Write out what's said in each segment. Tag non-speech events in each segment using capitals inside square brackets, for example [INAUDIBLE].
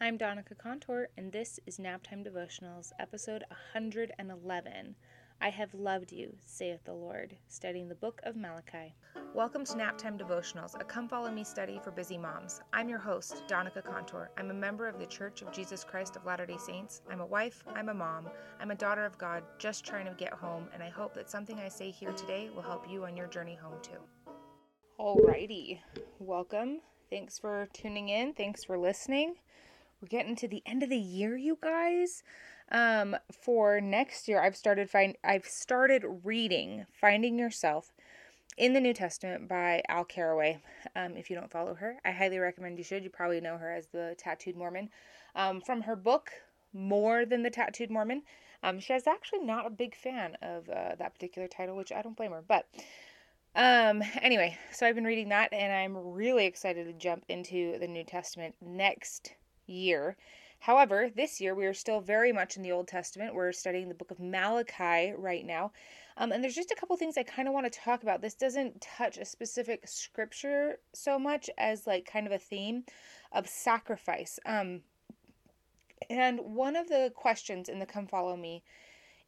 I'm Donica Contour, and this is Naptime Devotionals, episode 111. I have loved you, saith the Lord, studying the book of Malachi. Welcome to Naptime Devotionals, a come follow me study for busy moms. I'm your host, Donica Contour. I'm a member of the Church of Jesus Christ of Latter day Saints. I'm a wife, I'm a mom, I'm a daughter of God, just trying to get home, and I hope that something I say here today will help you on your journey home too. Alrighty, welcome. Thanks for tuning in. Thanks for listening. We're getting to the end of the year, you guys. Um, for next year, I've started find I've started reading Finding Yourself in the New Testament by Al Carraway. Um, if you don't follow her, I highly recommend you should. You probably know her as the Tattooed Mormon. Um, from her book, More Than the Tattooed Mormon, um, she was actually not a big fan of uh, that particular title, which I don't blame her. But um, anyway, so I've been reading that, and I'm really excited to jump into the New Testament next year. However, this year we are still very much in the Old Testament. We're studying the book of Malachi right now. Um, and there's just a couple things I kind of want to talk about. This doesn't touch a specific scripture so much as like kind of a theme of sacrifice. Um, and one of the questions in the Come Follow Me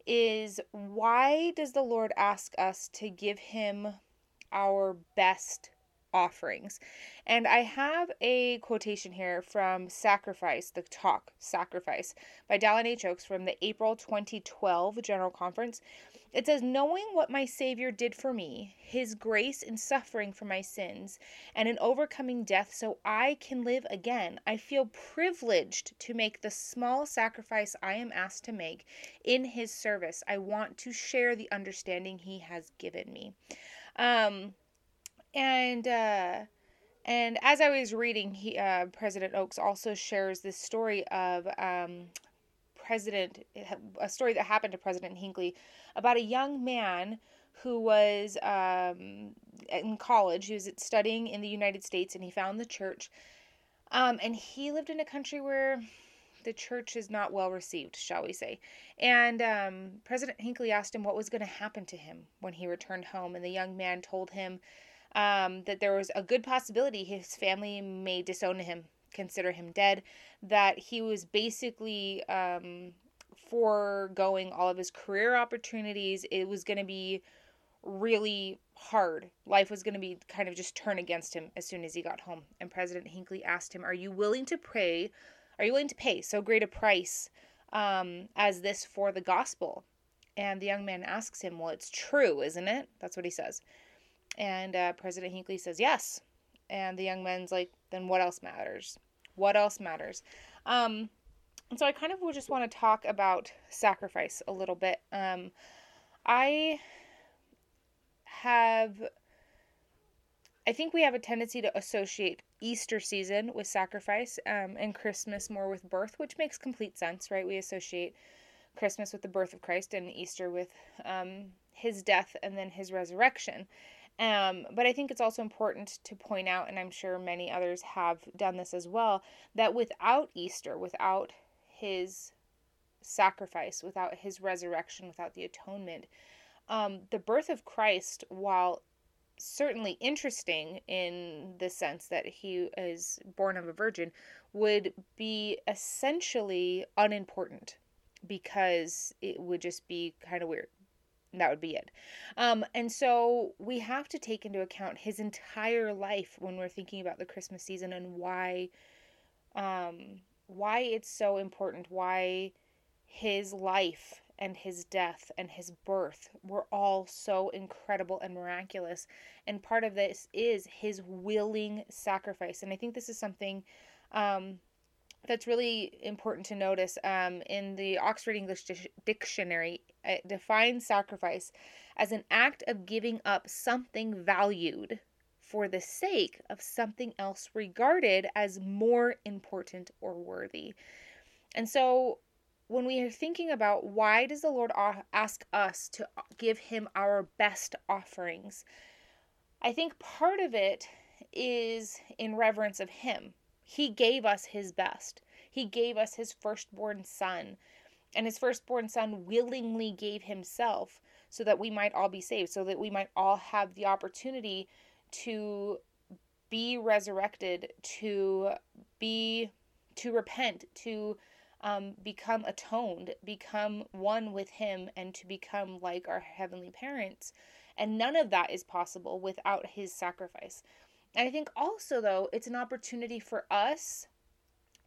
is why does the Lord ask us to give him our best offerings. And I have a quotation here from Sacrifice, the talk, Sacrifice, by Dallin H. Oaks from the April 2012 General Conference. It says, Knowing what my Savior did for me, his grace in suffering for my sins, and in overcoming death so I can live again, I feel privileged to make the small sacrifice I am asked to make in his service. I want to share the understanding he has given me. Um, and uh, and as I was reading, he uh, President Oaks also shares this story of um, President a story that happened to President Hinckley about a young man who was um, in college. He was studying in the United States, and he found the church. Um, and he lived in a country where the church is not well received, shall we say. And um, President Hinckley asked him what was going to happen to him when he returned home, and the young man told him um, that there was a good possibility his family may disown him, consider him dead, that he was basically um, foregoing all of his career opportunities. It was going to be really hard. Life was going to be kind of just turn against him as soon as he got home. And President Hinckley asked him, Are you willing to pray? Are you willing to pay so great a price um, as this for the gospel? And the young man asks him, Well, it's true, isn't it? That's what he says. And uh, President Hinckley says, Yes. And the young man's like, Then what else matters? What else matters? Um, and so I kind of would just want to talk about sacrifice a little bit. Um, I have, I think we have a tendency to associate Easter season with sacrifice um, and Christmas more with birth, which makes complete sense, right? We associate Christmas with the birth of Christ and Easter with um, his death and then his resurrection. Um, but I think it's also important to point out, and I'm sure many others have done this as well, that without Easter, without his sacrifice, without his resurrection, without the atonement, um, the birth of Christ, while certainly interesting in the sense that he is born of a virgin, would be essentially unimportant because it would just be kind of weird that would be it. Um, and so we have to take into account his entire life when we're thinking about the Christmas season and why um, why it's so important, why his life and his death and his birth were all so incredible and miraculous. And part of this is his willing sacrifice. And I think this is something um, that's really important to notice. Um, in the Oxford English Dictionary, it defines sacrifice as an act of giving up something valued for the sake of something else regarded as more important or worthy. And so when we are thinking about why does the Lord ask us to give him our best offerings, I think part of it is in reverence of him he gave us his best. He gave us his firstborn son. And his firstborn son willingly gave himself so that we might all be saved, so that we might all have the opportunity to be resurrected, to be to repent, to um, become atoned, become one with Him, and to become like our heavenly parents. And none of that is possible without His sacrifice. And I think also, though, it's an opportunity for us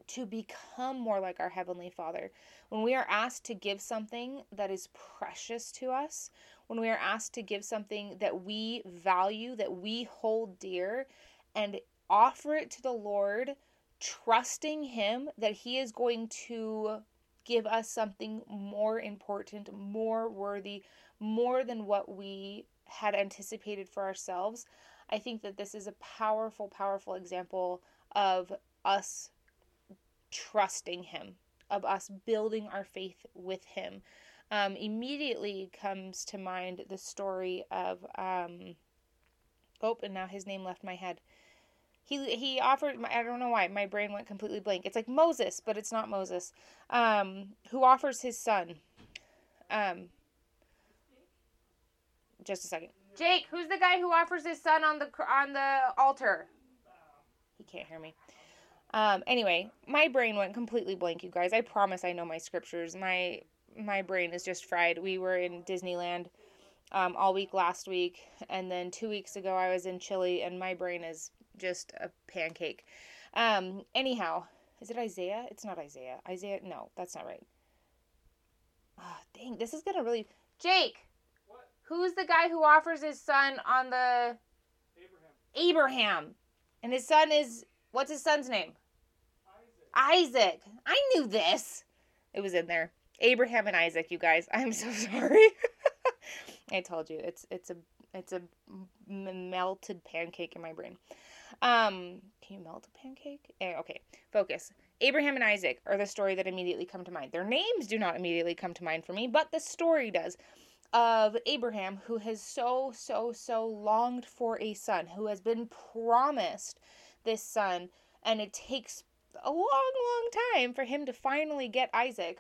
to become more like our Heavenly Father. When we are asked to give something that is precious to us, when we are asked to give something that we value, that we hold dear, and offer it to the Lord, trusting Him that He is going to give us something more important, more worthy, more than what we had anticipated for ourselves. I think that this is a powerful, powerful example of us trusting Him, of us building our faith with Him. Um, immediately comes to mind the story of, um, oh, and now his name left my head. He he offered. I don't know why my brain went completely blank. It's like Moses, but it's not Moses. Um, who offers his son? Um, just a second. Jake, who's the guy who offers his son on the on the altar? He can't hear me. Um, anyway, my brain went completely blank, you guys. I promise I know my scriptures. My my brain is just fried. We were in Disneyland um, all week last week, and then two weeks ago I was in Chile, and my brain is just a pancake. Um, anyhow, is it Isaiah? It's not Isaiah. Isaiah? No, that's not right. Oh, dang, this is gonna really. Jake? Who's the guy who offers his son on the Abraham? Abraham, and his son is what's his son's name? Isaac. I knew this. It was in there. Abraham and Isaac, you guys. I'm so [LAUGHS] sorry. I told you it's it's a it's a melted pancake in my brain. Um, can you melt a pancake? Eh, okay, focus. Abraham and Isaac are the story that immediately come to mind. Their names do not immediately come to mind for me, but the story does. Of Abraham, who has so, so, so longed for a son, who has been promised this son, and it takes a long, long time for him to finally get Isaac.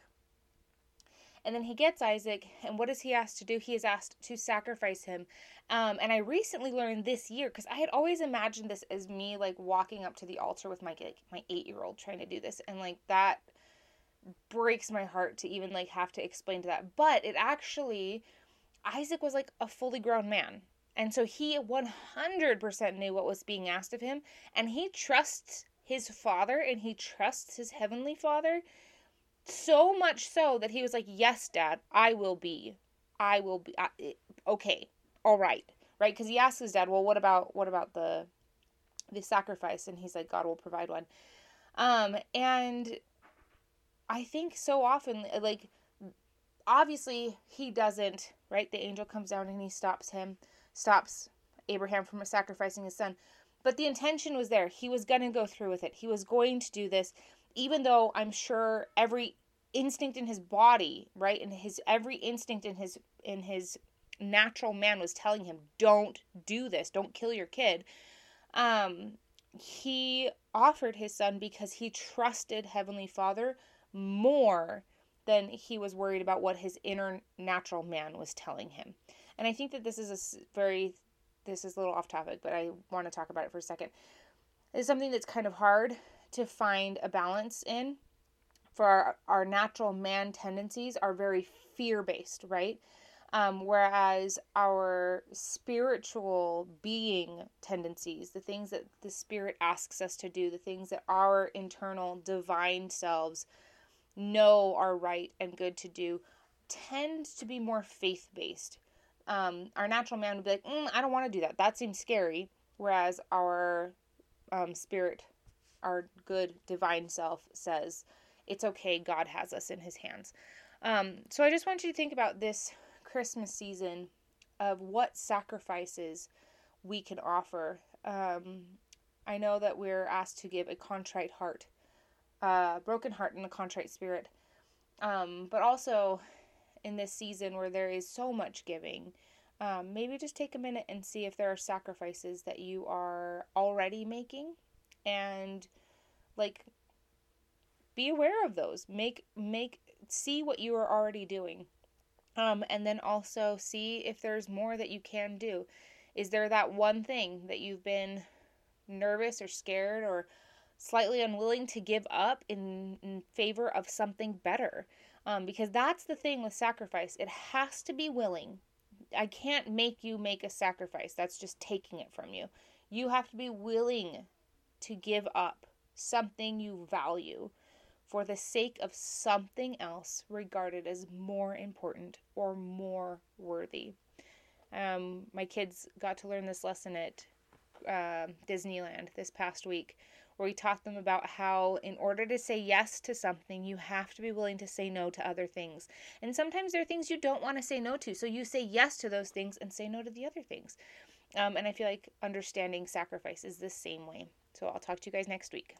And then he gets Isaac, and what is he asked to do? He is asked to sacrifice him. Um, and I recently learned this year because I had always imagined this as me like walking up to the altar with my like, my eight year old trying to do this, and like that breaks my heart to even like have to explain to that. But it actually, Isaac was like a fully grown man. And so he 100% knew what was being asked of him, and he trusts his father and he trusts his heavenly father so much so that he was like, "Yes, dad, I will be. I will be I, okay. All right." Right? Cuz he asks his dad, "Well, what about what about the the sacrifice?" And he's like, "God will provide one." Um and I think so often like obviously he doesn't, right? The angel comes down and he stops him, stops Abraham from sacrificing his son. But the intention was there. He was going to go through with it. He was going to do this, even though I'm sure every instinct in his body, right, and his every instinct in his in his natural man was telling him, "Don't do this. Don't kill your kid." Um, he offered his son because he trusted Heavenly Father more than he was worried about what his inner natural man was telling him. And I think that this is a very this is a little off topic, but I want to talk about it for a second. It's something that's kind of hard to find a balance in. For our, our natural man tendencies are very fear based, right? Um, whereas our spiritual being tendencies, the things that the Spirit asks us to do, the things that our internal divine selves know are right and good to do, tend to be more faith based um, our natural man would be like, mm, I don't want to do that. That seems scary. Whereas our um, spirit, our good divine self says, it's okay. God has us in his hands. Um, so I just want you to think about this Christmas season of what sacrifices we can offer. Um, I know that we're asked to give a contrite heart, uh, broken heart, and a contrite spirit. Um, but also, in this season where there is so much giving, um, maybe just take a minute and see if there are sacrifices that you are already making. And like be aware of those. Make make see what you are already doing. Um, and then also see if there's more that you can do. Is there that one thing that you've been nervous or scared or slightly unwilling to give up in, in favor of something better. Um, because that's the thing with sacrifice, it has to be willing. I can't make you make a sacrifice, that's just taking it from you. You have to be willing to give up something you value for the sake of something else regarded as more important or more worthy. Um, my kids got to learn this lesson at uh, Disneyland this past week, where we taught them about how, in order to say yes to something, you have to be willing to say no to other things. And sometimes there are things you don't want to say no to, so you say yes to those things and say no to the other things. Um, and I feel like understanding sacrifice is the same way. So I'll talk to you guys next week.